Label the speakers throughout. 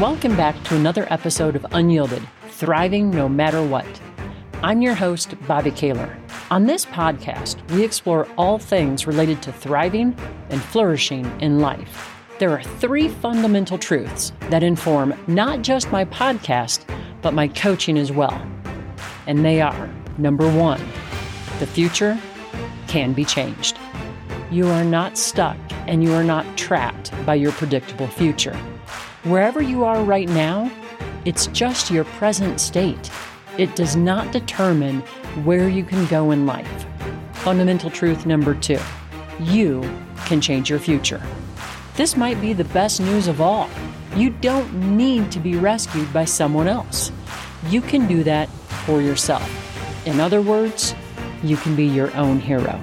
Speaker 1: Welcome back to another episode of Unyielded Thriving No Matter What. I'm your host, Bobbi Kahler. On this podcast, we explore all things related to thriving and flourishing in life. There are three fundamental truths that inform not just my podcast, but my coaching as well. And they are number one, the future can be changed. You are not stuck and you are not trapped by your predictable future. Wherever you are right now, it's just your present state. It does not determine where you can go in life. Fundamental truth number two you can change your future. This might be the best news of all. You don't need to be rescued by someone else. You can do that for yourself. In other words, you can be your own hero.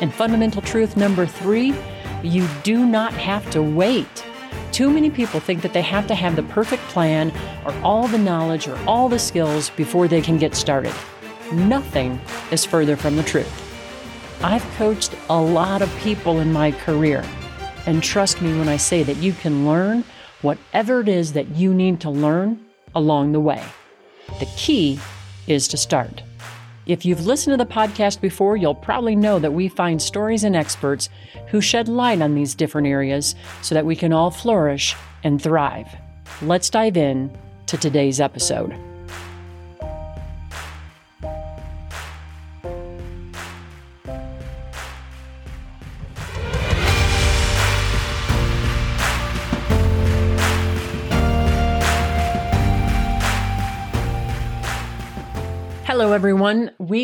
Speaker 1: And fundamental truth number three you do not have to wait. Too many people think that they have to have the perfect plan or all the knowledge or all the skills before they can get started. Nothing is further from the truth. I've coached a lot of people in my career, and trust me when I say that you can learn whatever it is that you need to learn along the way. The key is to start. If you've listened to the podcast before, you'll probably know that we find stories and experts who shed light on these different areas so that we can all flourish and thrive. Let's dive in to today's episode.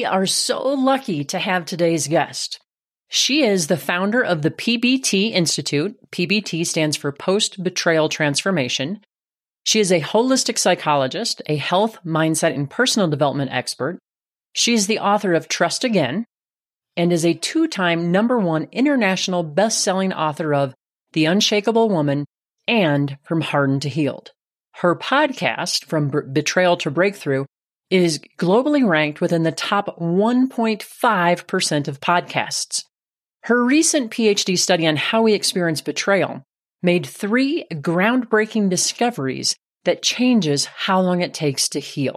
Speaker 1: Are so lucky to have today's guest. She is the founder of the PBT Institute. PBT stands for Post Betrayal Transformation. She is a holistic psychologist, a health, mindset, and personal development expert. She is the author of Trust Again and is a two time number one international best selling author of The Unshakable Woman and From Hardened to Healed. Her podcast, From Betrayal to Breakthrough, is globally ranked within the top 1.5% of podcasts. Her recent PhD study on how we experience betrayal made three groundbreaking discoveries that changes how long it takes to heal.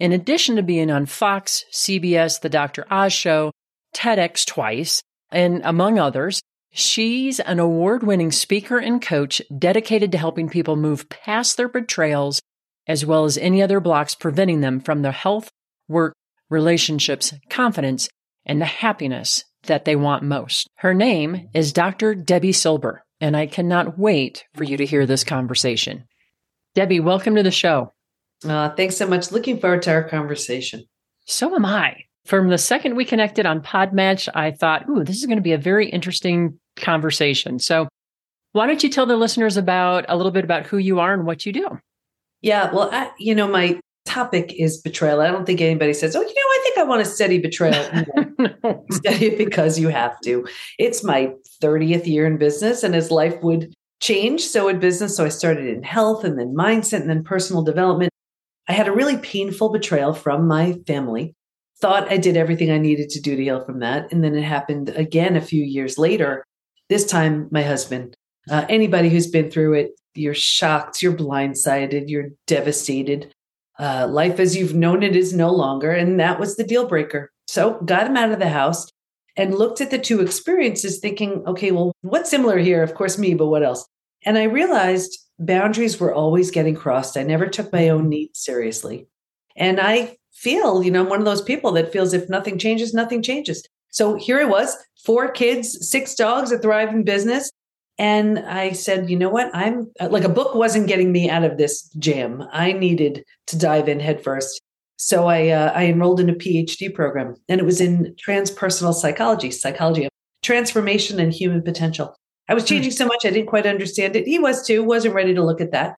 Speaker 1: In addition to being on Fox, CBS, The Dr. Oz Show, TEDx twice, and among others, she's an award winning speaker and coach dedicated to helping people move past their betrayals as well as any other blocks preventing them from their health, work, relationships, confidence, and the happiness that they want most. Her name is Dr. Debi Silber, and I cannot wait for you to hear this conversation. Debi, welcome to the show.
Speaker 2: Uh, thanks so much. Looking forward to our conversation.
Speaker 1: So am I. From the second we connected on Podmatch, I thought, ooh, this is going to be a very interesting conversation. So, why don't you tell the listeners about a little bit about who you are and what you do?
Speaker 2: Yeah, well, I, you know, my topic is betrayal. I don't think anybody says, "Oh, you know, I think I want to study betrayal." no. Study it because you have to. It's my 30th year in business, and as life would change, so would business. So I started in health, and then mindset, and then personal development. I had a really painful betrayal from my family. Thought I did everything I needed to do to heal from that, and then it happened again a few years later. This time, my husband. Uh, anybody who's been through it you're shocked, you're blindsided, you're devastated. Uh, life as you've known it is no longer. And that was the deal breaker. So got him out of the house and looked at the two experiences, thinking, okay, well, what's similar here? Of course, me, but what else? And I realized boundaries were always getting crossed. I never took my own needs seriously. And I feel, you know, I'm one of those people that feels if nothing changes, nothing changes. So here I was, four kids, six dogs, a thriving business. And I said, you know what? I'm like a book wasn't getting me out of this jam. I needed to dive in headfirst. So I uh, I enrolled in a PhD program, and it was in transpersonal psychology, psychology of transformation and human potential. I was hmm. changing so much I didn't quite understand it. He was too. wasn't ready to look at that,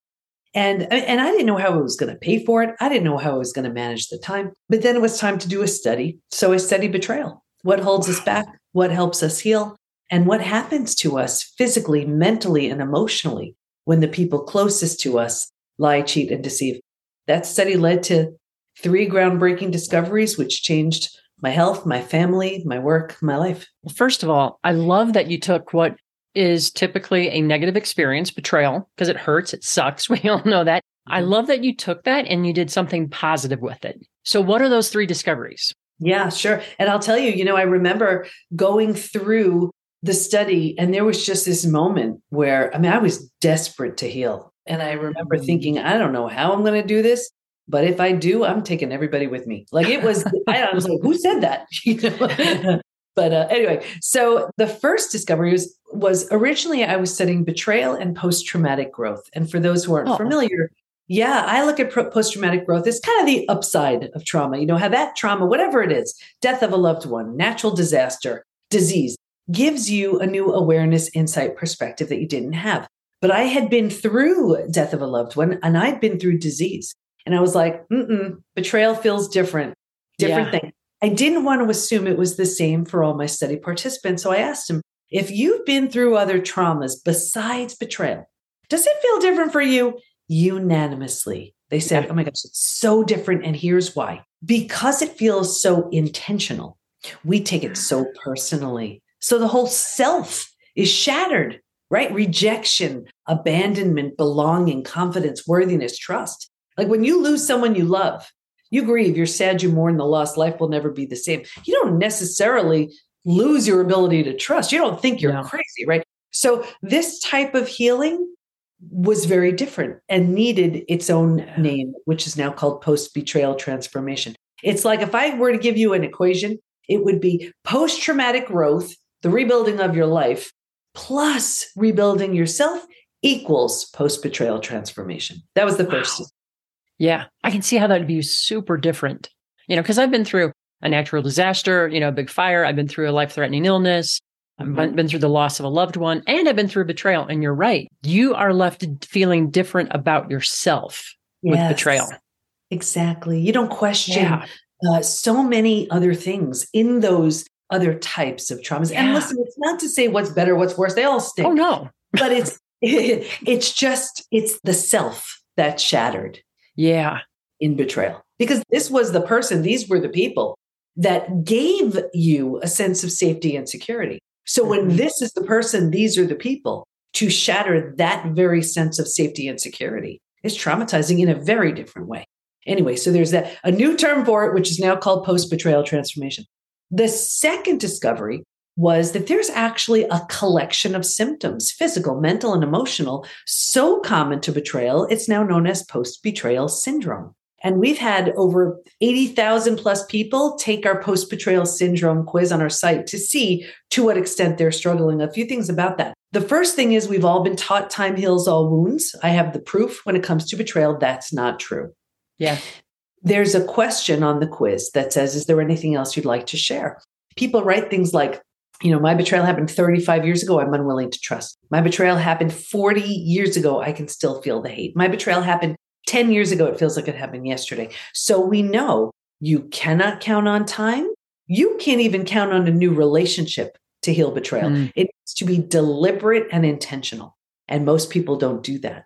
Speaker 2: and and I didn't know how I was going to pay for it. I didn't know how I was going to manage the time. But then it was time to do a study. So I studied betrayal. What holds us back? What helps us heal? And what happens to us physically, mentally, and emotionally when the people closest to us lie, cheat, and deceive. That study led to three groundbreaking discoveries, which changed my health, my family, my work, my life.
Speaker 1: Well, first of all, I love that you took what is typically a negative experience, betrayal, because it hurts, it sucks. We all know that. I
Speaker 2: Mm-hmm.
Speaker 1: love that you took that and you did something positive with it. So, what are those three discoveries?
Speaker 2: Yeah, sure. And I'll tell you, you know, I remember going through the study and there was just this moment where, I mean, I was desperate to heal. And I remember
Speaker 1: Mm.
Speaker 2: thinking, I don't know how I'm going to do this, but if I do, I'm taking everybody with me. Like it was, I was like, who said that? You know? but uh, anyway, so the first discovery was, was originally I was studying betrayal and post traumatic growth. And for those who aren't
Speaker 1: Oh.
Speaker 2: familiar, yeah, I look at post traumatic growth as kind of the upside of trauma. You know, how that trauma, whatever it is, death of a loved one, natural disaster, disease, gives you a new awareness, insight, perspective that you didn't have. But I had been through death of a loved one and I'd been through disease. And I was like, mm betrayal feels different, different
Speaker 1: Yeah.
Speaker 2: thing. I didn't want to assume it was the same for all my study participants. So I asked him, if you've been through other traumas besides betrayal, does it feel different for you? Unanimously, they said,
Speaker 1: Yeah.
Speaker 2: oh my gosh, it's so different. And here's why because it feels so intentional, we take it so personally. So the whole self is shattered, right? Rejection, abandonment, belonging, confidence, worthiness, trust. Like when you lose someone you love, you grieve, you're sad, you mourn the loss, life will never be the same. You don't necessarily lose your ability to trust. You don't think you're
Speaker 1: Yeah.
Speaker 2: crazy, right? So this type of healing was very different and needed its own name, which is now called post betrayal transformation. It's like if I were to give you an equation, it would be post traumatic growth, the rebuilding of your life, plus rebuilding yourself equals post betrayal transformation. That was the first.
Speaker 1: Wow. Yeah, I can see how that would be super different. You know, because I've been through a natural disaster, you know, a big fire. I've been through a life threatening illness. I've
Speaker 2: Mhm.
Speaker 1: been- through the loss of a loved one, and I've been through betrayal. And you're right. You are left feeling different about yourself with betrayal.
Speaker 2: Exactly. You don't question
Speaker 1: Yeah.
Speaker 2: uh, so many other things in those other types of traumas. And listen, it's not to say what's better, what's worse. They all stink.
Speaker 1: Oh, no.
Speaker 2: but it's it's just it's the self that's shattered
Speaker 1: Yeah.
Speaker 2: in betrayal because this was the person these were the people that gave you a sense of safety and security so when
Speaker 1: Mhm.
Speaker 2: this is the person these are the people to shatter that very sense of safety and security is traumatizing in a very different way anyway so there's that a new term for it which is now called post betrayal transformation the second discovery was that there's actually a collection of symptoms, physical, mental, and emotional, so common to betrayal, it's now known as post betrayal syndrome. And we've had over 80,000 plus people take our post betrayal syndrome quiz on our site to see to what extent they're struggling. A few things about that. The first thing is we've all been taught time heals all wounds. I have the proof when it comes to betrayal. That's not true.
Speaker 1: Yeah.
Speaker 2: There's a question on the quiz that says, Is there anything else you'd like to share? People write things like, you know, my betrayal happened 35 years ago. I'm unwilling to trust. My betrayal happened 40 years ago. I can still feel the hate. My betrayal happened 10 years ago. It feels like it happened yesterday. So we know you cannot count on time. You can't even count on a new relationship to heal betrayal.
Speaker 1: Mm.
Speaker 2: It needs to be deliberate and intentional. And most people don't do that.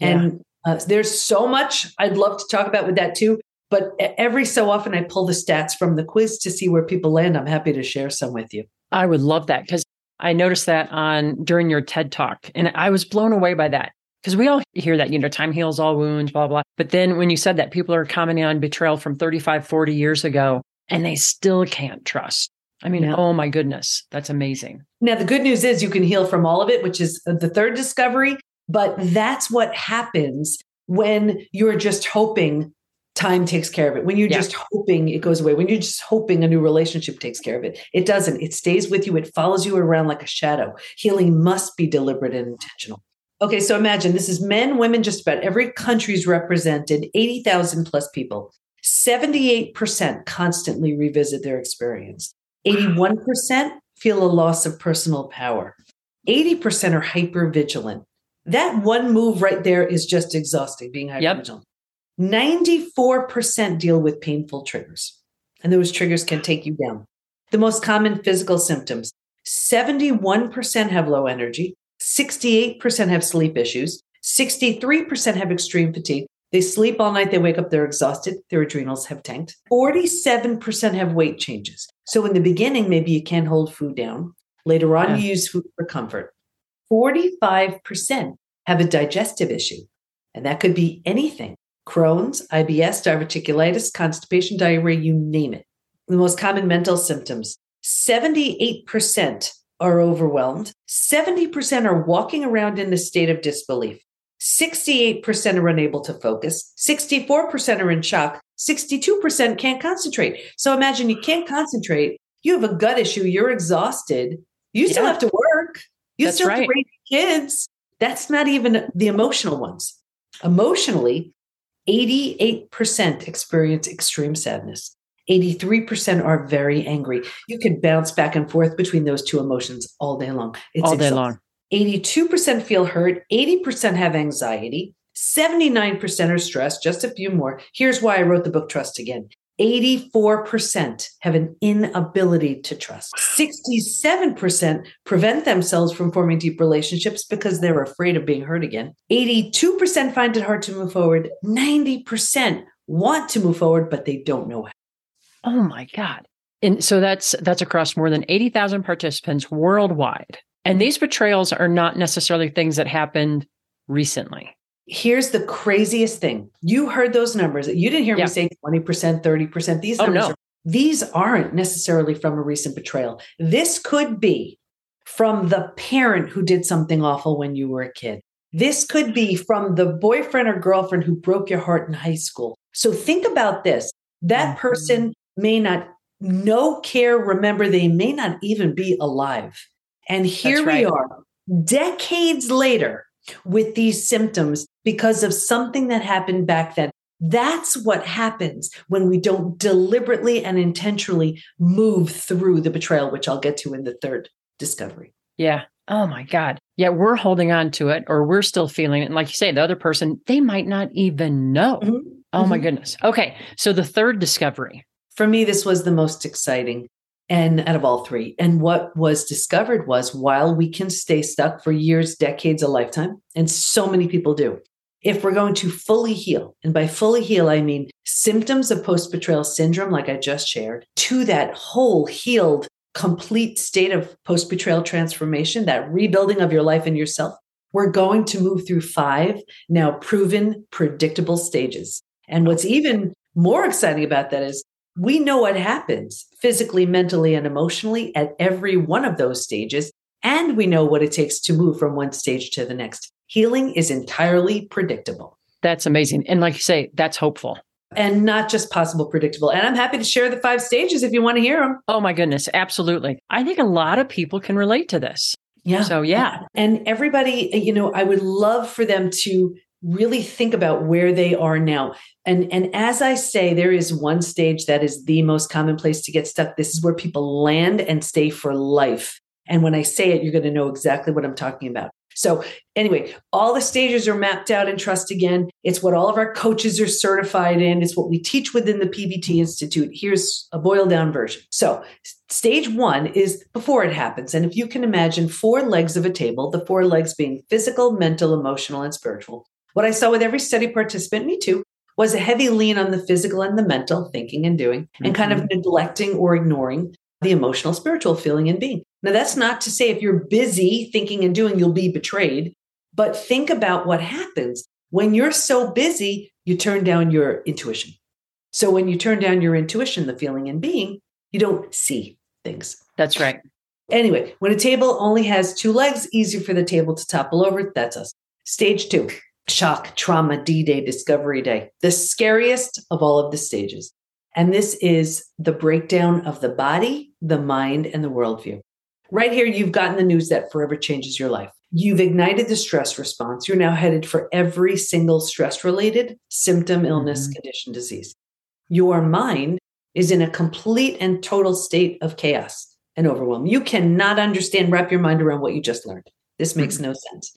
Speaker 2: And uh, there's so much I'd love to talk about with that too. But every so often, I pull the stats from the quiz to see where people land. I'm happy to share some with you.
Speaker 1: I would love that because I noticed that on during your TED talk, and I was blown away by that because we all hear that you know time heals all wounds, blah blah. But then when you said that, people are commenting on betrayal from 35, 40 years ago, and they still can't trust. I mean,
Speaker 2: Yeah.
Speaker 1: oh my goodness, that's amazing.
Speaker 2: Now, the good news is you can heal from all of it, which is uh, the third discovery. But that's what happens when you're just hoping time takes care of it. When you're
Speaker 1: Yeah.
Speaker 2: just hoping it goes away. When you're just hoping a new relationship takes care of it. It doesn't. It stays with you. It follows you around like a shadow. Healing must be deliberate and intentional. Okay, so imagine this is men, women, just about every country's represented, 80,000 plus people. 78% constantly revisit their experience. 81% feel a loss of personal power. 80% are hyper vigilant. That one move right there is just exhausting, being hyper vigilant. 94% deal with painful triggers, and those triggers can take you down. The most common physical symptoms 71% have low energy, 68% have sleep issues, 63% have extreme fatigue. They sleep all night, they wake up, they're exhausted, their adrenals have tanked. 47% have weight changes. So in the beginning, maybe you can't hold food down. Later on,
Speaker 1: Yeah.
Speaker 2: you use food for comfort. 45% have a digestive issue. And that could be anything Crohn's, IBS, diverticulitis, constipation, diarrhea, you name it. The most common mental symptoms 78% are overwhelmed, 70% are walking around in a state of disbelief. 68% are unable to focus, 64% are in shock, 62% can't concentrate. So imagine you can't concentrate, you have a gut issue, you're exhausted, you still have to work, you
Speaker 1: That's
Speaker 2: still have
Speaker 1: right.
Speaker 2: to raise kids. That's not even the emotional ones. Emotionally, 88% experience extreme sadness. 83% are very angry. You can bounce back and forth between those two emotions all day long. It's
Speaker 1: all day
Speaker 2: exhausting.
Speaker 1: long.
Speaker 2: 82% feel hurt, 80% have anxiety, 79% are stressed, just a few more. Here's why I wrote the book Trust Again. 84% have an inability to trust. 67% prevent themselves from forming deep relationships because they're afraid of being hurt again. 82% find it hard to move forward. 90% want to move forward, but they don't know how.
Speaker 1: Oh my God. And so that's that's across more than 80,000 participants worldwide. And these betrayals are not necessarily things that happened recently.
Speaker 2: Here's the craziest thing. You heard those numbers. You didn't hear
Speaker 1: Yeah.
Speaker 2: me say 20%, 30%. These
Speaker 1: Oh,
Speaker 2: numbers
Speaker 1: no.
Speaker 2: are, these aren't necessarily from a recent betrayal. This could be from the parent who did something awful when you were a kid. This could be from the boyfriend or girlfriend who broke your heart in high school. So think about this. That
Speaker 1: Mhm.
Speaker 2: person may not know, care, remember, they may not even be alive. And here
Speaker 1: That's
Speaker 2: we are, decades later, with these symptoms because of something that happened back then. That's what happens when we don't deliberately and intentionally move through the betrayal, which I'll get to in the third discovery.
Speaker 1: Yeah. Oh my God. Yeah, we're holding on to it or we're still feeling it. And like you say, the other person, they might not even know.
Speaker 2: Mhm.
Speaker 1: Oh my
Speaker 2: Mhm.
Speaker 1: goodness. Okay. So the third discovery.
Speaker 2: For me, this was the most exciting and out of all three. And what was discovered was while we can stay stuck for years, decades, a lifetime, and so many people do, if we're going to fully heal, and by fully heal, I mean symptoms of post betrayal syndrome, like I just shared, to that whole healed, complete state of post betrayal transformation, that rebuilding of your life and yourself, we're going to move through five now proven predictable stages. And what's even more exciting about that is we know what happens physically, mentally, and emotionally at every one of those stages. And we know what it takes to move from one stage to the next. Healing is entirely predictable
Speaker 1: That's amazing. And like you say, that's hopeful.
Speaker 2: and not just possible predictable. And I'm happy to share the five stages if you want to hear them.
Speaker 1: Oh my goodness. Absolutely. I think a lot of people can relate to this.
Speaker 2: Yeah.
Speaker 1: So, yeah.
Speaker 2: And everybody, you know, I would love for them to really think about where they are now. And and as I say, there is one stage that is the most common place to get stuck. This is where people land and stay for life. And when I say it, you're going to know exactly what I'm talking about. So, anyway, all the stages are mapped out in Trust Again. It's what all of our coaches are certified in. It's what we teach within the PBT Institute. Here's a boiled down version. So, stage one is before it happens. And if you can imagine four legs of a table, the four legs being physical, mental, emotional, and spiritual. What I saw with every study participant, me too, was a heavy lean on the physical and the mental, thinking and doing, and kind of mm-hmm. neglecting or ignoring the emotional, spiritual feeling and being. Now, that's not to say if you're busy thinking and doing, you'll be betrayed, but think about what happens when you're so busy, you turn down your intuition. So, when you turn down your intuition, the feeling and being, you don't see things.
Speaker 1: That's right.
Speaker 2: Anyway, when a table only has two legs, easier for the table to topple over. That's us. Stage two shock, trauma, D Day, Discovery Day, the scariest of all of the stages. And this is the breakdown of the body, the mind, and the worldview. Right here, you've gotten the news that forever changes your life. You've ignited the stress response. You're now headed for every single stress related symptom, illness,
Speaker 1: Mhm.
Speaker 2: condition, disease. Your mind is in a complete and total state of chaos and overwhelm. You cannot understand, wrap your mind around what you just learned. This makes no sense.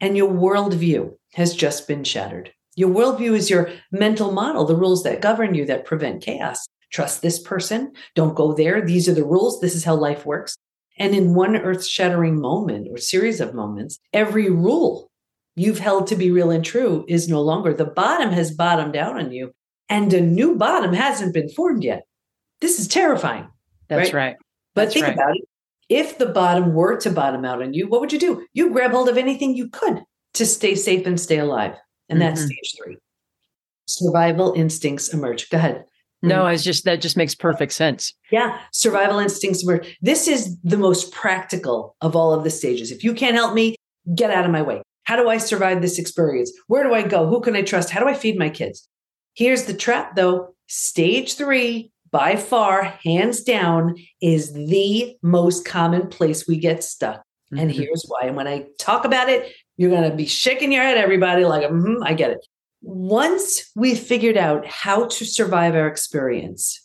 Speaker 2: And your worldview has just been shattered. Your worldview is your mental model, the rules that govern you that prevent chaos. Trust this person. Don't go there. These are the rules. This is how life works. And in one earth shattering moment or series of moments, every rule you've held to be real and true is no longer. The bottom has bottomed out on you, and a new bottom hasn't been formed yet. This is terrifying.
Speaker 1: That's
Speaker 2: Right?
Speaker 1: right.
Speaker 2: But
Speaker 1: That's
Speaker 2: think
Speaker 1: right.
Speaker 2: about it. If the bottom were to bottom out on you, what would you do? You grab hold of anything you could to stay safe and stay alive. And that's
Speaker 1: Mhm.
Speaker 2: stage three. Survival instincts emerge. Go ahead.
Speaker 1: No, it's just that just makes perfect sense.
Speaker 2: Yeah, survival instincts emerge. This is the most practical of all of the stages. If you can't help me, get out of my way. How do I survive this experience? Where do I go? Who can I trust? How do I feed my kids? Here's the trap though. Stage three, by far, hands down, is the most common place we get stuck. And
Speaker 1: Mhm.
Speaker 2: here's why. And when I talk about it, you're going to be shaking your head, everybody, like, "Mhm, I get it. Once we figured out how to survive our experience,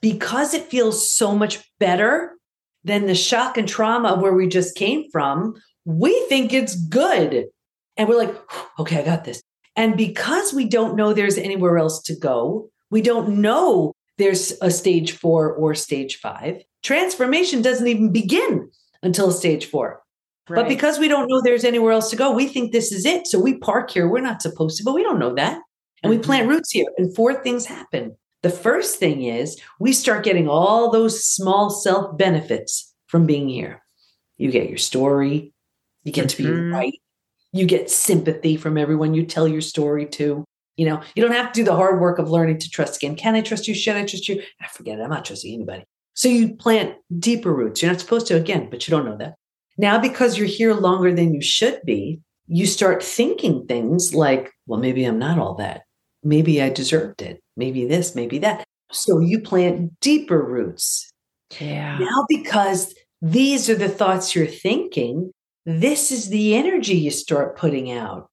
Speaker 2: because it feels so much better than the shock and trauma of where we just came from, we think it's good. And we're like, okay, I got this. And because we don't know there's anywhere else to go, we don't know there's a stage four or stage five, transformation doesn't even begin until stage four. But because we don't know there's anywhere else to go, we think this is it. So we park here. We're not supposed to, but we don't know that. And we plant roots here. And four things happen. The first thing is we start getting all those small self benefits from being here. You get your story, you get to be
Speaker 1: Mhm.
Speaker 2: right, you get sympathy from everyone you tell your story to. You know, you don't have to do the hard work of learning to trust again. Can I trust you? Should I trust you? I forget it. I'm not trusting anybody. So you plant deeper roots. You're not supposed to again, but you don't know that. Now, because you're here longer than you should be, you start thinking things like, well, maybe I'm not all that. Maybe I deserved it. Maybe this, maybe that. So you plant deeper roots.
Speaker 1: yeah.
Speaker 2: Now, because these are the thoughts you're thinking, this is the energy you start putting out.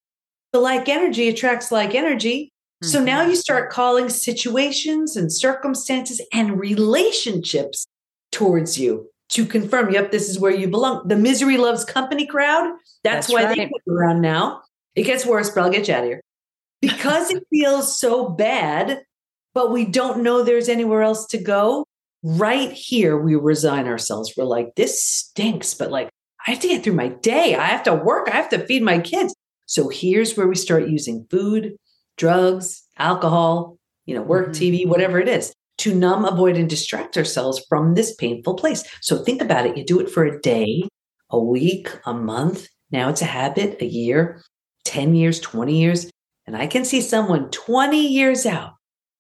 Speaker 2: The like energy attracts like energy. So
Speaker 1: Mhm.
Speaker 2: now you start calling situations and circumstances and relationships towards you to confirm, yep, this is where you belong. The misery loves company crowd. That's,
Speaker 1: That's
Speaker 2: why they
Speaker 1: right.
Speaker 2: put you around now. It gets worse, but I'll get you out of here. Because it feels so bad, but we don't know there's anywhere else to go. Right here, we resign ourselves. We're like, this stinks, but like, I have to get through my day. I have to work. I have to feed my kids. So here's where we start using food, drugs, alcohol, you know, work,
Speaker 1: Mhm.
Speaker 2: TV, whatever it is, to numb, avoid, and distract ourselves from this painful place. So think about it. You do it for a day, a week, a month. Now it's a habit, a year, 10 years, 20 years. And I can see someone 20 years out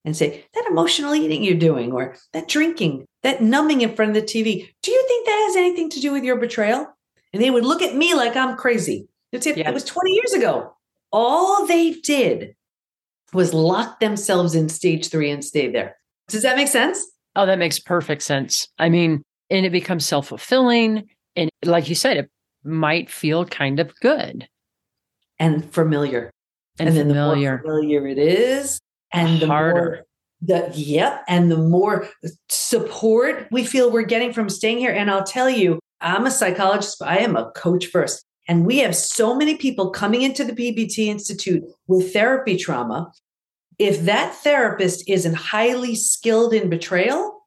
Speaker 2: and say, that emotional eating you're doing, or that drinking, that numbing in front of the TV, do you think that has anything to do with your betrayal? And they would look at me like I'm crazy. They'd say,
Speaker 1: Yeah.
Speaker 2: it was 20 years ago. All they did was lock themselves in stage three and stay there. Does that make sense?
Speaker 1: Oh, that makes perfect sense. I mean, and it becomes self fulfilling. And like you said, it might feel kind of good
Speaker 2: And familiar.
Speaker 1: and,
Speaker 2: then
Speaker 1: familiar.
Speaker 2: the more familiar it is, and the
Speaker 1: Harder.
Speaker 2: more the yep, and the more support we feel we're getting from staying here. And I'll tell you, I'm a psychologist, but I am a coach first. And we have so many people coming into the PBT Institute with therapy trauma. If that therapist isn't highly skilled in betrayal,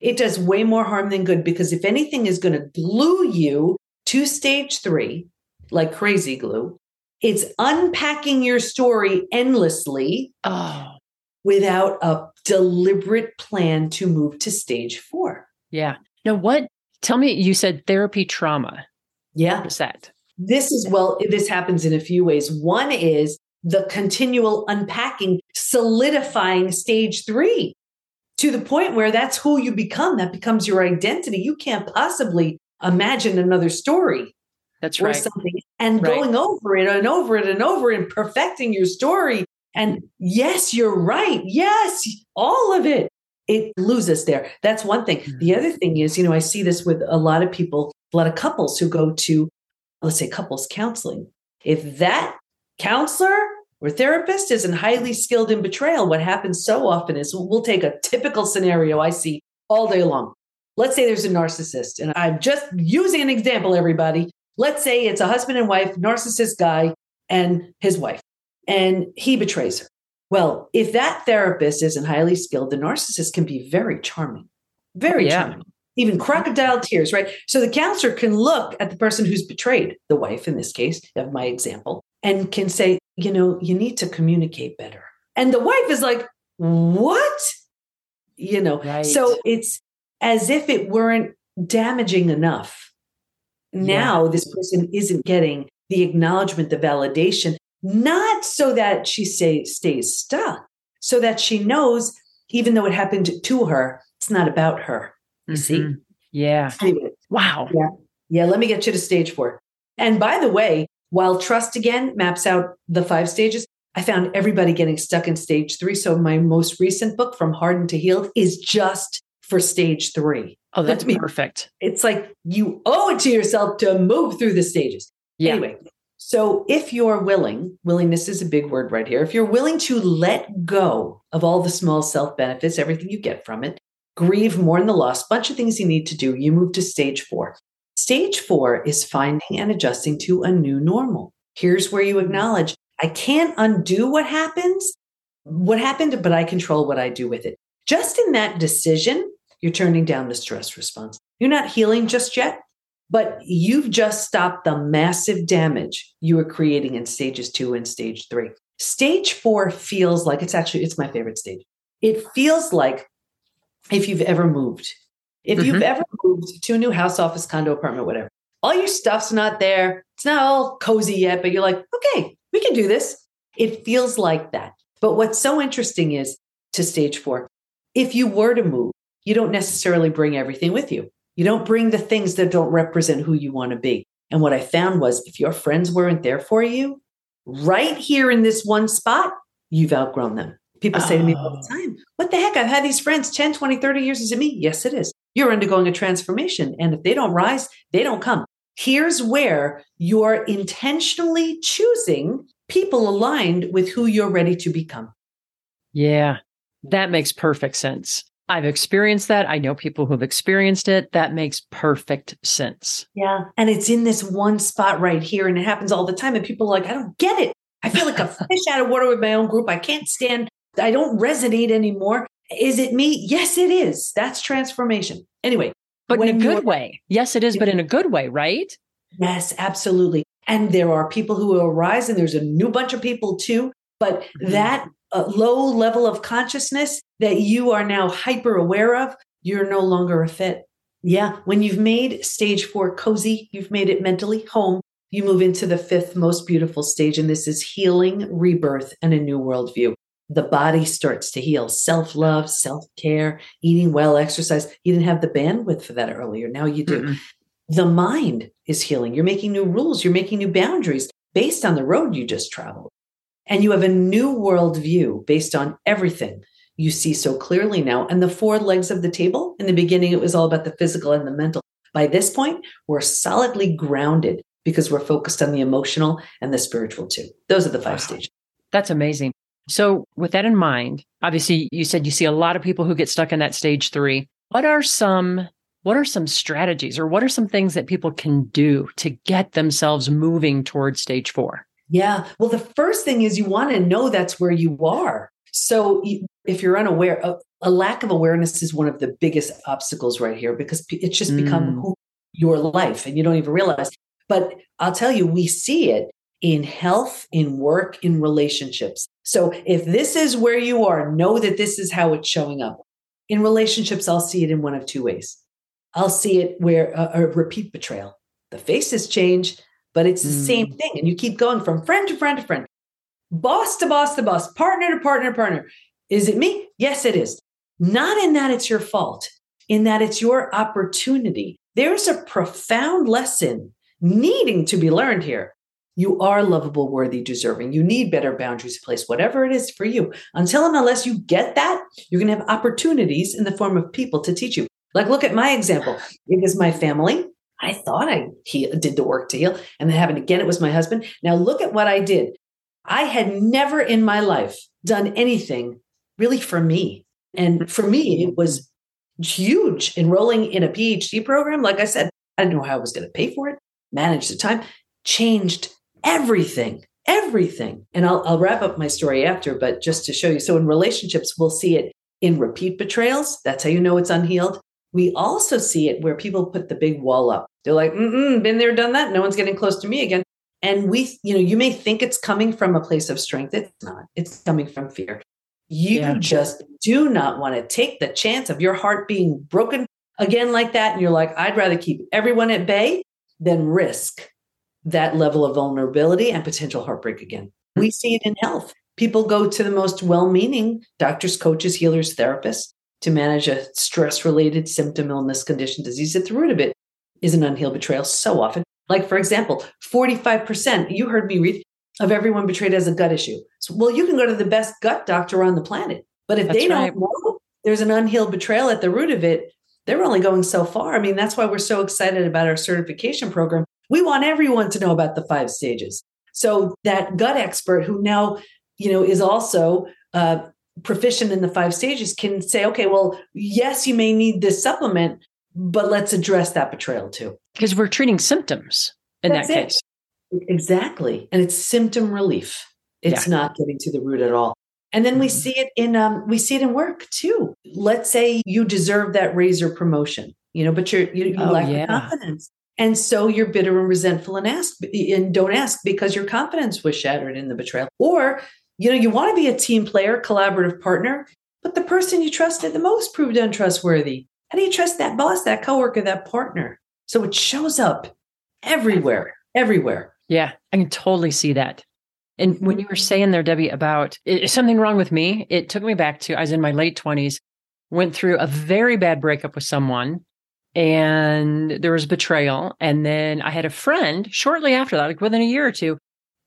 Speaker 2: it does way more harm than good because if anything is going to glue you to stage three, like crazy glue, it's unpacking your story endlessly
Speaker 1: Oh,
Speaker 2: without a deliberate plan to move to stage four.
Speaker 1: yeah. Now, what? Tell me, you said therapy trauma.
Speaker 2: Yeah.
Speaker 1: What is that?
Speaker 2: This is, well, this happens in a few ways. One is the continual unpacking, solidifying stage three to the point where that's who you become. That becomes your identity. You can't possibly imagine another story
Speaker 1: That's
Speaker 2: or
Speaker 1: right.
Speaker 2: something and
Speaker 1: Right.
Speaker 2: going over it and over it and over and perfecting your story. And yes, you're right. Yes, all of it. It loses there. That's one thing.
Speaker 1: Mm-hmm.
Speaker 2: The other thing is, you know, I see this with a lot of people, a lot of couples who go to, let's say, couples counseling. If that counselor or therapist isn't highly skilled in betrayal, what happens so often is we'll take a typical scenario I see all day long. Let's say there's a narcissist, and I'm just using an example, everybody. Let's say it's a husband and wife, narcissist guy and his wife, and he betrays her. Well, if that therapist isn't highly skilled, the narcissist can be very charming, very oh,
Speaker 1: Yeah.
Speaker 2: charming, even crocodile tears, right? So the counselor can look at the person who's betrayed, the wife in this case of my example, and can say, you know, you need to communicate better. And the wife is like, what? You know,
Speaker 1: Right.
Speaker 2: so it's as if it weren't damaging enough Now, yeah. this person isn't getting the acknowledgement, the validation, not so that she say, stays stuck, so that she knows, even though it happened to her, it's not about her. You mm-hmm. see?
Speaker 1: Yeah. Anyway, wow.
Speaker 2: Yeah. Yeah. Let me get you to stage four. And by the way, while trust again maps out the five stages, I found everybody getting stuck in stage three. So my most recent book, From Hardened to Healed, is just for stage three.
Speaker 1: Oh, that's perfect.
Speaker 2: It's like you owe it to yourself to move through the stages. Yeah. Anyway, so if you're willing, willingness is a big word right here. If you're willing to let go of all the small self benefits, everything you get from it, grieve, mourn the loss, bunch of things you need to do, you move to stage four. Stage four is finding and adjusting to a new normal. Here's where you acknowledge I can't undo what happens, what happened, but I control what I do with it. Just in that decision, you're turning down the stress response. You're not healing just yet, but you've just stopped the massive damage you were creating in stages two and stage three. Stage four feels like it's actually, it's my favorite stage. It feels like if you've ever moved if mm-hmm. you've ever moved to a new house, office, condo, apartment, whatever, all your stuff's not there. It's not all cozy yet, but you're like, okay, we can do this. It feels like that. But what's so interesting is to stage four, if you were to move, you don't necessarily bring everything with you. You don't bring the things that don't represent who you want to be. And what I found was if your friends weren't there for you, right here in this one spot, you've outgrown them. People say to me all the oh. time, What the heck? I've had these friends 10, 20, 30 years. Is it me? Yes, it is you're undergoing a transformation. And if they don't rise, they don't come. Here's where you're intentionally choosing people aligned with who you're ready to become.
Speaker 1: Yeah, that makes perfect sense. I've experienced that. I know people who've experienced it. That makes perfect sense.
Speaker 2: Yeah. And it's in this one spot right here. And it happens all the time. And people are like, I don't get it. I feel like a fish out of water with my own group. I can't stand, I don't resonate anymore. Is it me? Yes, it is. That's transformation. Anyway,
Speaker 1: but in a good way. Yes, it is, but in a good way, right?
Speaker 2: Yes, absolutely. And there are people who will arise, and there's a new bunch of people too. But mm-hmm. that uh, low level of consciousness that you are now hyper aware of, you're no longer a fit. Yeah. When you've made stage four cozy, you've made it mentally home, you move into the fifth most beautiful stage. And this is healing, rebirth, and a new worldview the body starts to heal. Self love, self care, eating well, exercise. You didn't have the bandwidth for that earlier. Now you do. mm The mind is healing. You're making new rules, you're making new boundaries based on the road you just traveled. And you have a new worldview based on everything you see so clearly now. And the four legs of the table, in the beginning, it was all about the physical and the mental. By this point, we're solidly grounded because we're focused on the emotional and the spiritual too. Those are the five wow. stages.
Speaker 1: That's amazing. So, with that in mind, obviously you said you see a lot of people who get stuck in that stage 3. What are some what are some strategies or what are some things that people can do to get themselves moving towards stage 4?
Speaker 2: Yeah. Well, the first thing is you want to know that's where you are. So, if you're unaware, a, a lack of awareness is one of the biggest obstacles right here because it's just become mm. your life and you don't even realize. But I'll tell you, we see it in health, in work, in relationships. So if this is where you are, know that this is how it's showing up. In relationships, I'll see it in one of two ways. I'll see it where uh, a repeat betrayal. The faces change, but it's the mm. same thing. And you keep going from friend to friend to friend, boss to boss to boss, partner to partner to partner. Is it me? Yes, it is. Not in that it's your fault, in that it's your opportunity. There's a profound lesson needing to be learned here. You are lovable, worthy, deserving. You need better boundaries to place, whatever it is for you. Until and unless you get that, you're going to have opportunities in the form of people to teach you. Like, look at my example. It was my family. I thought I did the work to heal. And then happened again, it was my husband. Now, look at what I did. I had never in my life done anything really for me. And for me, it was huge enrolling in a PhD program. Like I said, I didn't know how I was going to pay for it, manage the time, changed everything, everything. And I'll, I'll wrap up my story after, but just to show you. So in relationships, we'll see it in repeat betrayals. That's how you know it's unhealed. We also see it where people put the big wall up. They're like, mm been there, done that. No one's getting close to me again. And we, you know, you may think it's coming from a place of strength. It's not. It's coming from fear. You yeah. just do not want to take the chance of your heart being broken again like that. And you're like, I'd rather keep everyone at bay than risk that level of vulnerability and potential heartbreak again. We see it in health. People go to the most well meaning doctors, coaches, healers, therapists to manage a stress related symptom, illness, condition, disease. At the root of it is an unhealed betrayal so often. Like, for example, 45%, you heard me read, of everyone betrayed as a gut issue. So, well, you can go to the best gut doctor on the planet. But if
Speaker 1: That's
Speaker 2: they
Speaker 1: right.
Speaker 2: don't know there's an unhealed betrayal at the root of it, they're only going so far. I mean, that's why we're so excited about our certification program. We want everyone to know about the five stages. So that gut expert who now, you know, is also uh, proficient in the five stages can say, okay, well, yes, you may need this supplement, but let's address that betrayal too.
Speaker 1: Because we're treating symptoms in
Speaker 2: That's
Speaker 1: that
Speaker 2: it.
Speaker 1: case.
Speaker 2: Exactly. And it's symptom relief. It's not getting to the root at all. And then we
Speaker 1: Mhm.
Speaker 2: see it in um we see it in work too. Let's say you deserve that raise or promotion, you know, but you're you, you
Speaker 1: Oh,
Speaker 2: lack
Speaker 1: yeah.
Speaker 2: confidence. And so you're bitter and resentful and ask and don't ask because your confidence was shattered in the betrayal. Or, you know, you want to be a team player, collaborative partner, but the person you trusted the most proved untrustworthy. How do you trust that boss, that coworker, that partner? So it shows up everywhere, everywhere.
Speaker 1: Yeah, I can totally see that. And when you were mm-hmm. saying there, Debi, about is something wrong with me, it took me back to I was in my late 20s, went through a very bad breakup with someone, and there was betrayal. And then I had a friend shortly after that, like within a year or two.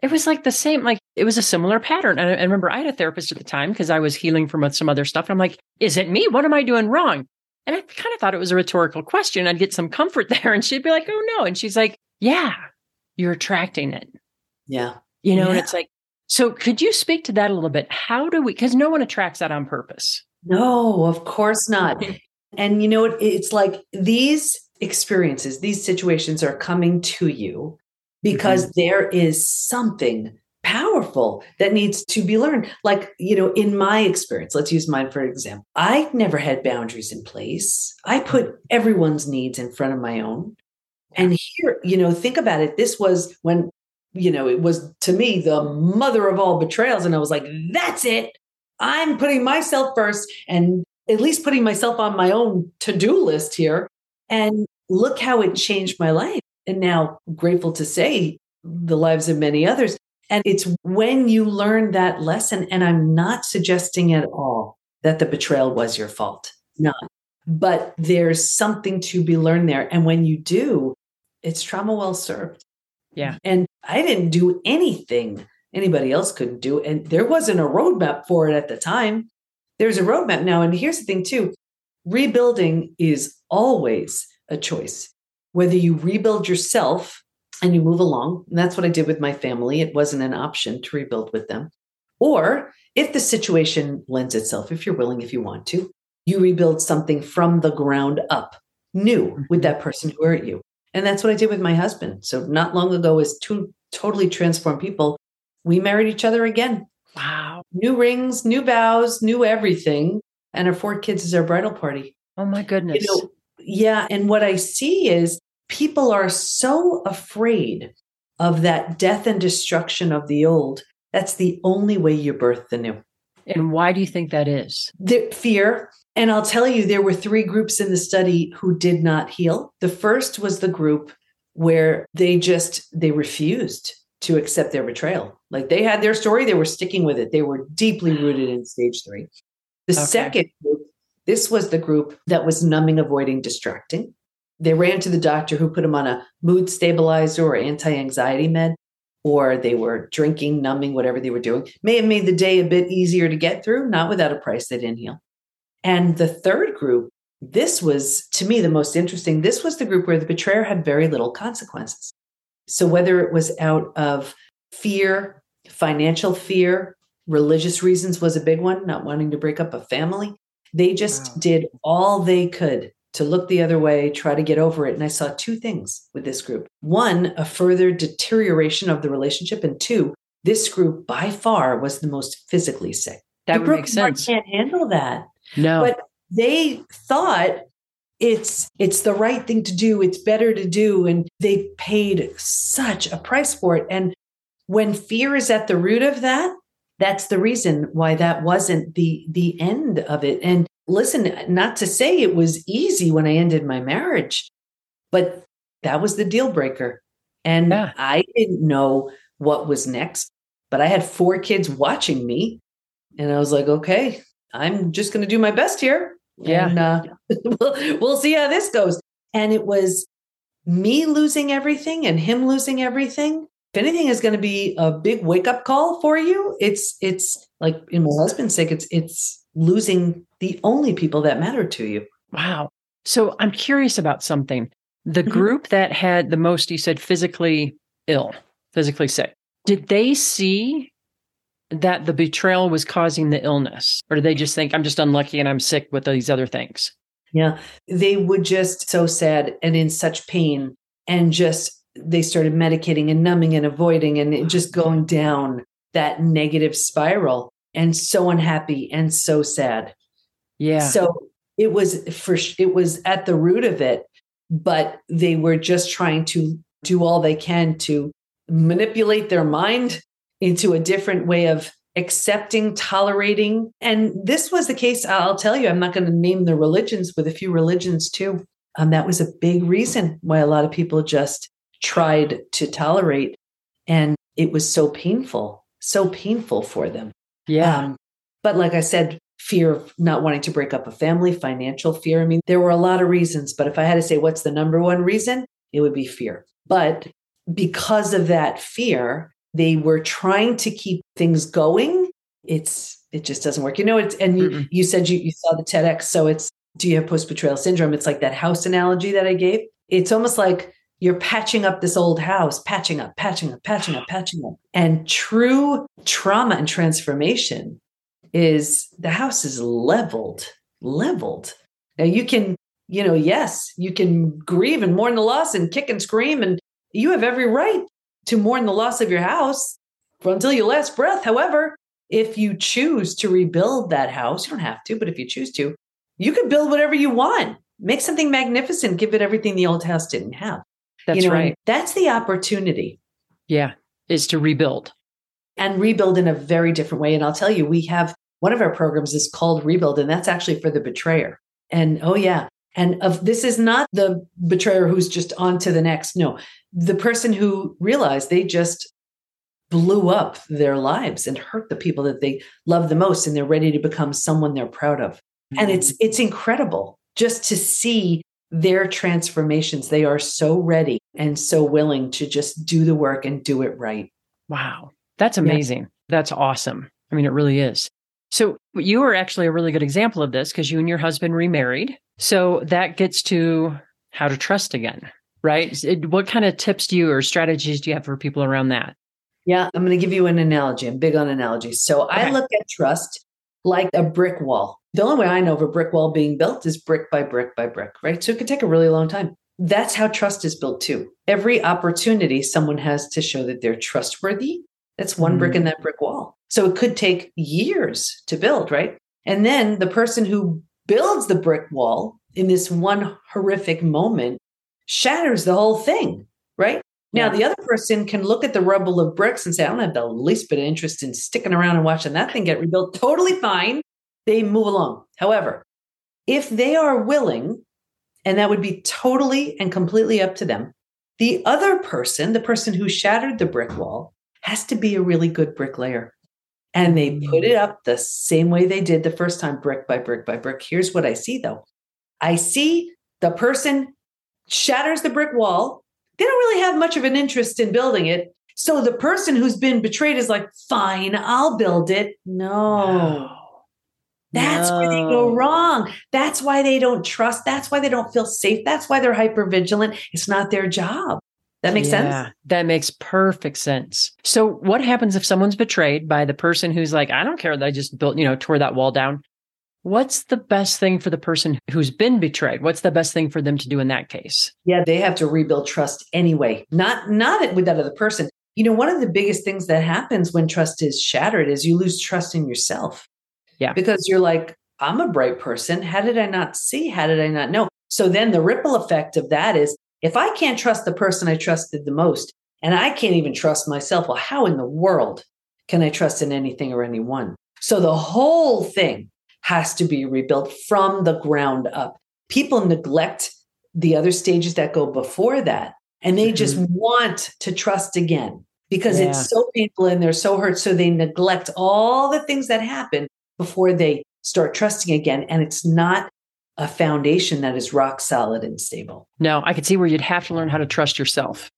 Speaker 1: It was like the same, like it was a similar pattern. And I, I remember I had a therapist at the time because I was healing from some other stuff. And I'm like, is it me? What am I doing wrong? And I kind of thought it was a rhetorical question. I'd get some comfort there. And she'd be like, oh no. And she's like, yeah, you're attracting it
Speaker 2: Yeah.
Speaker 1: you know and it's like so could you speak to that a little bit how do we because no one attracts that on purpose
Speaker 2: No, of course not. And you know what? It's like these experiences, these situations are coming to you because mm-hmm. there is something powerful that needs to be learned. Like, you know, in my experience, let's use mine for example. I never had boundaries in place. I put everyone's needs in front of my own. And here, you know, think about it. This was when, you know, it was to me the mother of all betrayals. And I was like, that's it. I'm putting myself first and at least putting myself on my own to do list here. And look how it changed my life. And now, grateful to say, the lives of many others. And it's when you learn that lesson, and I'm not suggesting at all that the betrayal was your fault, not. But there's something to be learned there. And when you do, it's trauma well served.
Speaker 1: Yeah.
Speaker 2: And I didn't do anything anybody else couldn't do. And there wasn't a roadmap for it at the time. There's a roadmap now. And here's the thing, too rebuilding is always a choice. Whether you rebuild yourself and you move along, and that's what I did with my family, it wasn't an option to rebuild with them. Or if the situation lends itself, if you're willing, if you want to, you rebuild something from the ground up, new mm-hmm. with that person who hurt you. And that's what I did with my husband. So not long ago, as two totally transformed people, we married each other again.
Speaker 1: Wow
Speaker 2: New rings, new vows, new everything. And our four kids is our bridal party.
Speaker 1: oh my goodness
Speaker 2: You know, yeah. And what I see is people are so afraid of that death and destruction of the old. That's the only way you birth the new.
Speaker 1: and why do you think that is
Speaker 2: The fear. And I'll tell you, there were three groups in the study who did not heal. The first was the group where they just they refused to accept their betrayal. Like they had their story, they were sticking with it. They were deeply mm. rooted in stage three. The
Speaker 1: Okay.
Speaker 2: second group, this was the group that was numbing, avoiding, distracting. They ran to the doctor who put them on a mood stabilizer or anti-anxiety med, or they were drinking, numbing, whatever they were doing. May have made the day a bit easier to get through, not without a price they didn't heal. And the third group, this was to me the most interesting. This was the group where the betrayer had very little consequences. So whether it was out of fear, financial fear, religious reasons was a big one, not wanting to break up a family, they just
Speaker 1: Wow.
Speaker 2: did all they could to look the other way, try to get over it. And I saw two things with this group. One, a further deterioration of the relationship. And two, this group by far was the most physically sick.
Speaker 1: that
Speaker 2: the
Speaker 1: would
Speaker 2: group
Speaker 1: make sense
Speaker 2: can't handle that
Speaker 1: no
Speaker 2: but they thought it's it's the right thing to do it's better to do and they paid such a price for it and when fear is at the root of that that's the reason why that wasn't the the end of it and listen not to say it was easy when i ended my marriage but that was the deal breaker. And yeah. I didn't know what was next, but I had four kids watching me. And I was like, okay, I'm just going to do my best here.
Speaker 1: Yeah.
Speaker 2: And, uh, we'll, we'll see how this goes. And it was me losing everything and him losing everything. If anything is going to be a big wake up call for you, it's, it's like in my husband's sake, it's, it's losing the only people that matter to you.
Speaker 1: Wow. So I'm curious about something. The mm-hmm. group that had the most, you said physically ill, physically sick, did they see that the betrayal was causing the illness? Or do they just think, I'm just unlucky and I'm sick with these other things?
Speaker 2: Yeah. They would just so sad and in such pain and just they started medicating and numbing and avoiding and just going down that negative spiral and so unhappy and so sad.
Speaker 1: Yeah.
Speaker 2: So it was for it was at the root of it, but they were just trying to do all they can to manipulate their mind into a different way of accepting, tolerating. And this was the case, I'll tell you, I'm not going to name the religions with a few religions too. Um, that was a big reason why a lot of people just tried to tolerate. And it was so painful, so painful for them.
Speaker 1: Yeah. Um,
Speaker 2: but like I said, fear of not wanting to break up a family, financial fear. I mean, there were a lot of reasons, but if I had to say what's the number one reason, it would be fear. But because of that fear, they were trying to keep things going. It's it just doesn't work. You know, it's and you, you said you, you saw the TEDx. So it's do you have post betrayal syndrome? It's like that house analogy that I gave. It's almost like you're patching up this old house, patching up, patching up, patching up, patching up. And true trauma and transformation is the house is leveled, leveled. Now you can, you know, yes, you can grieve and mourn the loss and kick and scream, and you have every right to mourn the loss of your house until your last breath. However, if you choose to rebuild that house, you don't have to, but if you choose to, you can build whatever you want. Make something magnificent, give it everything the old house didn't have.
Speaker 1: That's you know, right.
Speaker 2: That's the opportunity.
Speaker 1: Yeah, is to rebuild.
Speaker 2: And rebuild in a very different way. And I'll tell you, we have one of our programs is called Rebuild, and that's actually for the betrayer. And oh, yeah. And of this is not the betrayer who's just on to the next. No, the person who realized they just blew up their lives and hurt the people that they love the most and they're ready to become someone they're proud of. Mm-hmm. And it's it's incredible just to see their transformations. They are so ready and so willing to just do the work and do it right.
Speaker 1: Wow. That's amazing. Yeah. That's awesome. I mean, it really is. So you are actually a really good example of this because you and your husband remarried. So that gets to how to trust again, right? What kind of tips do you or strategies do you have for people around that?
Speaker 2: Yeah, I'm going to give you an analogy. I'm big on analogies. So okay. I look at trust like a brick wall. The only way I know of a brick wall being built is brick by brick by brick, right? So it could take a really long time. That's how trust is built too. Every opportunity someone has to show that they're trustworthy, that's one mm. brick in that brick wall. So it could take years to build, right? And then the person who builds the brick wall in this one horrific moment shatters the whole thing, right? Now, the other person can look at the rubble of bricks and say, I don't have the least bit of interest in sticking around and watching that thing get rebuilt. Totally fine. They move along. However, if they are willing, and that would be totally and completely up to them, the other person, the person who shattered the brick wall, has to be a really good bricklayer. And they mm-hmm. put it up the same way they did the first time, brick by brick by brick. Here's what I see though I see the person shatters the brick wall they don't really have much of an interest in building it. So the person who's been betrayed is like, fine, I'll build it. No. no. That's no. where they go wrong. That's why they don't trust. That's why they don't feel safe. That's why they're hyper vigilant. It's not their job. That makes yeah, sense?
Speaker 1: That makes perfect sense. So what happens if someone's betrayed by the person who's like, I don't care that I just built, you know, tore that wall down. What's the best thing for the person who's been betrayed? What's the best thing for them to do in that case?
Speaker 2: Yeah, they have to rebuild trust anyway. Not not with that other person. You know, one of the biggest things that happens when trust is shattered is you lose trust in yourself.
Speaker 1: Yeah.
Speaker 2: Because you're like, I'm a bright person. How did I not see? How did I not know? So then the ripple effect of that is if I can't trust the person I trusted the most and I can't even trust myself, well, how in the world can I trust in anything or anyone? So the whole thing has to be rebuilt from the ground up. People neglect the other stages that go before that. And they mm-hmm. just want to trust again because yeah. it's so painful and they're so hurt. So they neglect all the things that happen before they start trusting again. And it's not a foundation that is rock solid and stable.
Speaker 1: No, I could see where you'd have to learn how to trust yourself.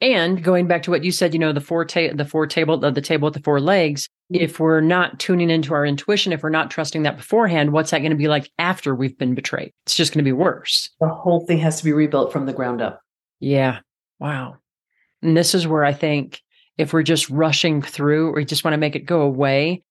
Speaker 1: And going back to what you said, you know, the four ta- the four table the, the table with the four legs, mm-hmm. if we're not tuning into our intuition, if we're not trusting that beforehand, what's that going to be like after we've been betrayed? It's just going to be worse.
Speaker 2: The whole thing has to be rebuilt from the ground up.
Speaker 1: Yeah. Wow. And this is where I think if we're just rushing through or you just want to make it go away,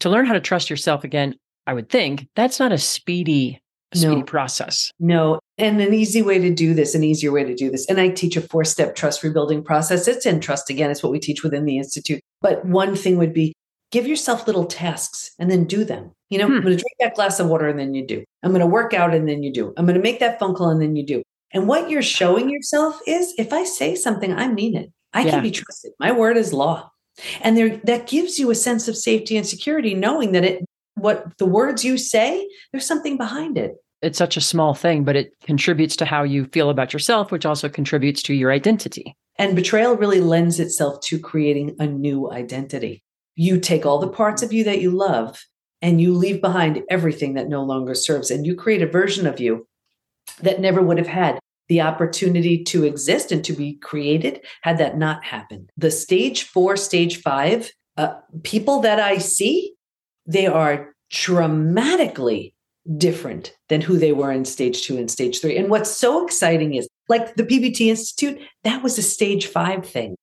Speaker 1: to learn how to trust yourself again, I would think that's not a speedy speedy no. process.
Speaker 2: No. And an easy way to do this, an easier way to do this. And I teach a four step trust rebuilding process. It's in trust again, it's what we teach within the Institute. But one thing would be give yourself little tasks and then do them. You know, hmm. I'm going to drink that glass of water and then you do. I'm going to work out and then you do. I'm going to make that phone call and then you do. And what you're showing yourself is if I say something, I mean it. I yeah. can be trusted. My word is law. And there that gives you a sense of safety and security knowing that it what the words you say, there's something behind it.
Speaker 1: It's such a small thing, but it contributes to how you feel about yourself, which also contributes to your identity.
Speaker 2: And betrayal really lends itself to creating a new identity. You take all the parts of you that you love and you leave behind everything that no longer serves, and you create a version of you that never would have had the opportunity to exist and to be created had that not happened. The stage four, stage five, uh, people that I see, they are dramatically different than who they were in stage two and stage three. And what's so exciting is like the PBT Institute, that was a stage five thing.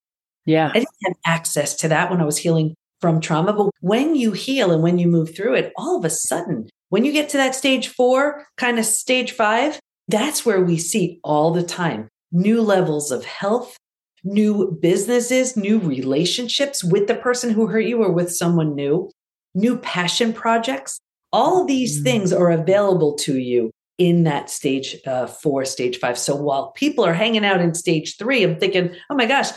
Speaker 1: Yeah.
Speaker 2: I didn't have access to that when I was healing from trauma. But when you heal and when you move through it, all of a sudden, when you get to that stage four, kind of stage five, that's where we see all the time new levels of health, new businesses, new relationships with the person who hurt you or with someone new, new passion projects. All of these mm. things are available to you in that stage uh, four, stage five. So while people are hanging out in stage three, I'm thinking, oh my gosh,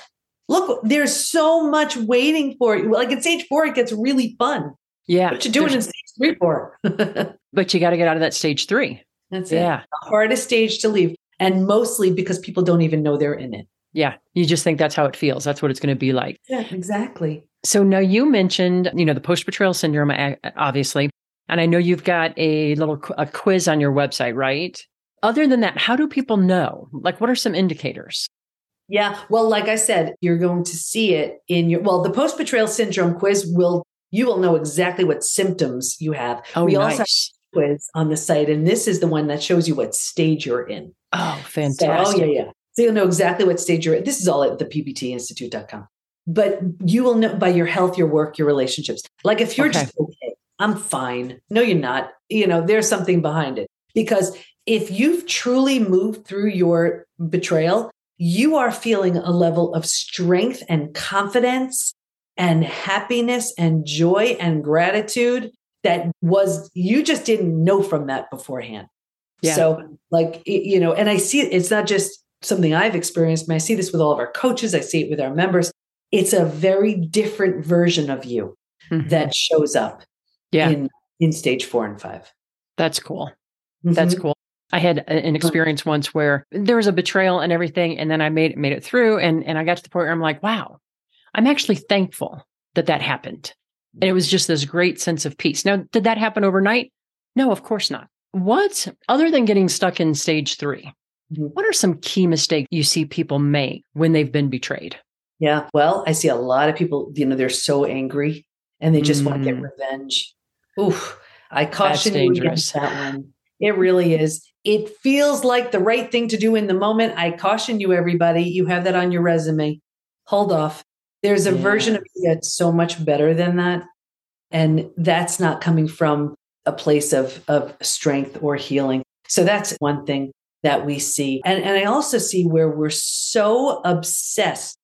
Speaker 2: look, there's so much waiting for you. Like in stage four, it gets really fun.
Speaker 1: Yeah.
Speaker 2: What you doing in stage three for?
Speaker 1: but you got to get out of that stage three.
Speaker 2: That's yeah. it. The hardest stage to leave. And mostly because people don't even know they're in it.
Speaker 1: Yeah. You just think that's how it feels. That's what it's going to be like.
Speaker 2: Yeah, exactly.
Speaker 1: So now you mentioned, you know, the post betrayal syndrome, obviously. And I know you've got a little a quiz on your website, right? Other than that, how do people know? Like, what are some indicators?
Speaker 2: Yeah. Well, like I said, you're going to see it in your, well, the post betrayal syndrome quiz will, you will know exactly what symptoms you have.
Speaker 1: Oh,
Speaker 2: we
Speaker 1: nice.
Speaker 2: also have quiz on the site, and this is the one that shows you what stage you're in.
Speaker 1: Oh, fantastic.
Speaker 2: So, oh, yeah, yeah. So you'll know exactly what stage you're in. This is all at the pbtinstitute.com. But you will know by your health, your work, your relationships. Like if you're okay. just I'm fine. No, you're not. You know, there's something behind it. Because if you've truly moved through your betrayal, you are feeling a level of strength and confidence and happiness and joy and gratitude that was you just didn't know from that beforehand. Yeah. So like you know, and I see it's not just something I've experienced, but I see this with all of our coaches, I see it with our members. It's a very different version of you mm-hmm. that shows up
Speaker 1: yeah.
Speaker 2: in in stage 4 and 5.
Speaker 1: That's cool. Mm-hmm. That's cool. I had an experience once where there was a betrayal and everything, and then I made made it through, and and I got to the point where I'm like, wow, I'm actually thankful that that happened and it was just this great sense of peace. Now, did that happen overnight? No, of course not. What, other than getting stuck in stage 3 mm-hmm. what are some key mistakes you see people make when they've been betrayed?
Speaker 2: Yeah. Well, I see a lot of people, you know, they're so angry and they just mm. want to get revenge. Oof. I caution you against that one. It really is. It feels like the right thing to do in the moment. I caution you, everybody. You have that on your resume. Hold off. There's a yeah. version of you that's so much better than that. And that's not coming from a place of, of strength or healing. So that's one thing that we see. And, and I also see where we're so obsessed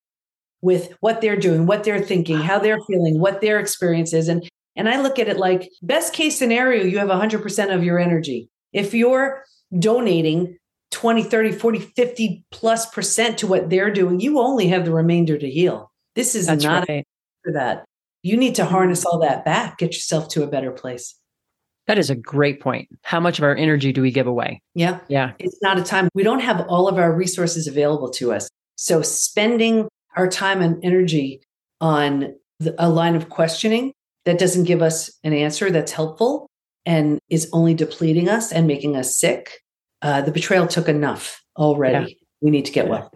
Speaker 2: with what they're doing, what they're thinking, how they're feeling, what their experience is. And, and I look at it like best case scenario, you have 100% of your energy. If you're donating 20, 30, 40, 50 plus percent to what they're doing, you only have the remainder to heal. This is That's not right. for that. You need to harness all that back, get yourself to a better place.
Speaker 1: That is a great point. How much of our energy do we give away?
Speaker 2: Yeah.
Speaker 1: Yeah.
Speaker 2: It's not a time. We don't have all of our resources available to us. So spending our time and energy on the, a line of questioning that doesn't give us an answer that's helpful and is only depleting us and making us sick, uh, the betrayal took enough already. Yeah. We need to get
Speaker 1: yeah.
Speaker 2: well.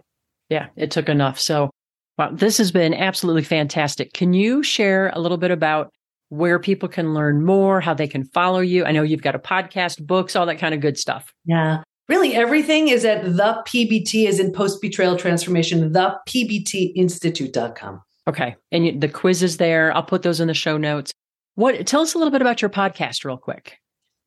Speaker 1: Yeah, it took enough. So, wow, this has been absolutely fantastic. Can you share a little bit about where people can learn more, how they can follow you? I know you've got a podcast, books, all that kind of good stuff.
Speaker 2: Yeah. Really, everything is at the PBT, is in post betrayal transformation, the PBTinstitute.com.
Speaker 1: Okay. And the quiz is there. I'll put those in the show notes. What tell us a little bit about your podcast real quick.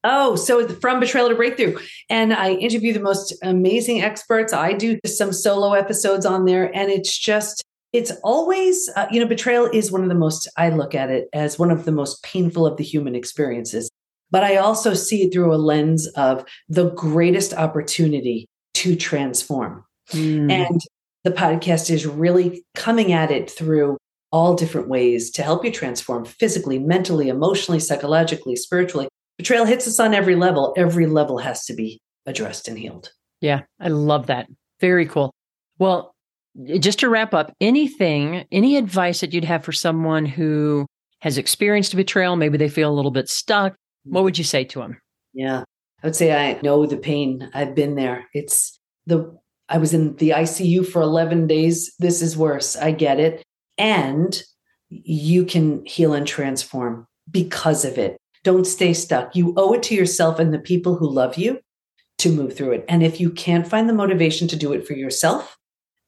Speaker 2: Oh, so from betrayal to breakthrough. And I interview the most amazing experts. I do some solo episodes on there and it's just it's always uh, you know betrayal is one of the most I look at it as one of the most painful of the human experiences. But I also see it through a lens of the greatest opportunity to transform. Mm. And the podcast is really coming at it through all different ways to help you transform physically, mentally, emotionally, psychologically, spiritually. Betrayal hits us on every level. Every level has to be addressed and healed.
Speaker 1: Yeah, I love that. Very cool. Well, just to wrap up, anything, any advice that you'd have for someone who has experienced a betrayal, maybe they feel a little bit stuck, what would you say to them?
Speaker 2: Yeah, I would say I know the pain. I've been there. It's the I was in the ICU for 11 days. This is worse. I get it. And you can heal and transform because of it. Don't stay stuck. You owe it to yourself and the people who love you to move through it. And if you can't find the motivation to do it for yourself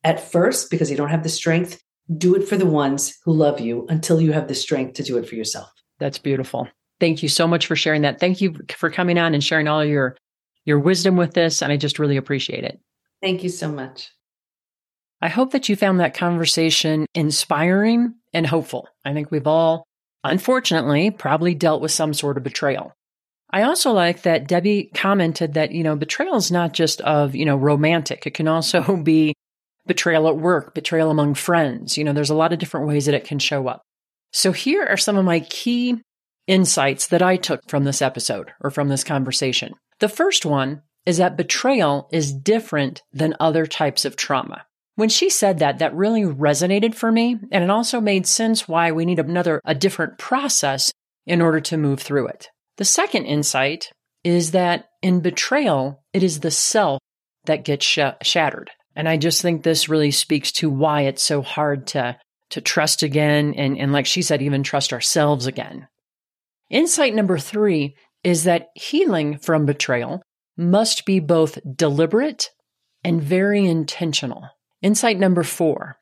Speaker 2: at first, because you don't have the strength, do it for the ones who love you until you have the strength to do it for yourself.
Speaker 1: That's beautiful. Thank you so much for sharing that. Thank you for coming on and sharing all your your wisdom with this and I just really appreciate it.
Speaker 2: Thank you so much.
Speaker 1: I hope that you found that conversation inspiring and hopeful. I think we've all, unfortunately, probably dealt with some sort of betrayal. I also like that Debi commented that, you know, betrayal is not just of, you know, romantic. It can also be betrayal at work, betrayal among friends. You know, there's a lot of different ways that it can show up. So here are some of my key insights that I took from this episode or from this conversation. The first one is that betrayal is different than other types of trauma. When she said that, that really resonated for me, and it also made sense why we need another, a different process in order to move through it. The second insight is that in betrayal, it is the self that gets sh- shattered. And I just think this really speaks to why it's so hard to, to trust again. And, and like she said, even trust ourselves again. Insight number three is that healing from betrayal must be both deliberate and very intentional. Insight number four.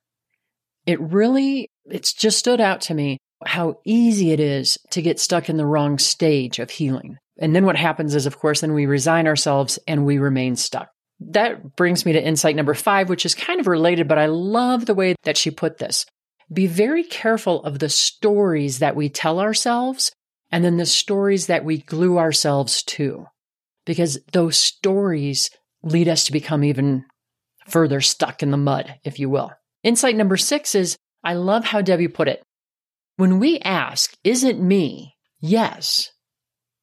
Speaker 1: It really, it's just stood out to me how easy it is to get stuck in the wrong stage of healing. And then what happens is, of course, then we resign ourselves and we remain stuck. That brings me to insight number five, which is kind of related, but I love the way that she put this. Be very careful of the stories that we tell ourselves and then the stories that we glue ourselves to because those stories lead us to become even further stuck in the mud, if you will. Insight number six is I love how Debi put it. When we ask, is it me? Yes.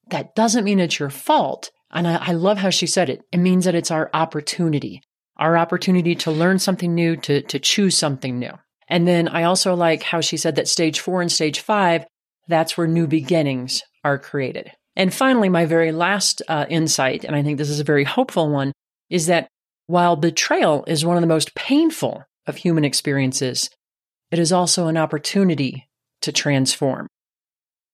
Speaker 1: That doesn't mean it's your fault. And I, I, love how she said it. It means that it's our opportunity, our opportunity to learn something new, to, to choose something new. And then I also like how she said that stage four and stage five, that's where new beginnings are created. And finally, my very last uh, insight, and I think this is a very hopeful one, is that while betrayal is one of the most painful of human experiences, it is also an opportunity to transform.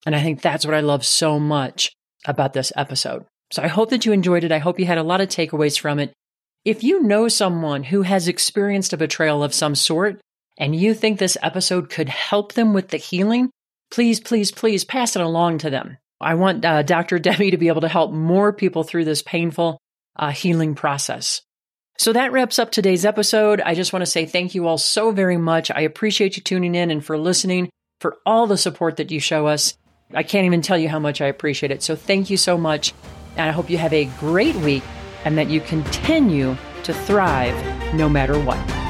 Speaker 1: And I think that's what I love so much about this episode. So I hope that you enjoyed it. I hope you had a lot of takeaways from it. If you know someone who has experienced a betrayal of some sort and you think this episode could help them with the healing, please, please, please pass it along to them. I want uh, Dr. Debi to be able to help more people through this painful uh, healing process. So that wraps up today's episode. I just want to say thank you all so very much. I appreciate you tuning in and for listening, for all the support that you show us. I can't even tell you how much I appreciate it. So thank you so much. And I hope you have a great week and that you continue to thrive no matter what.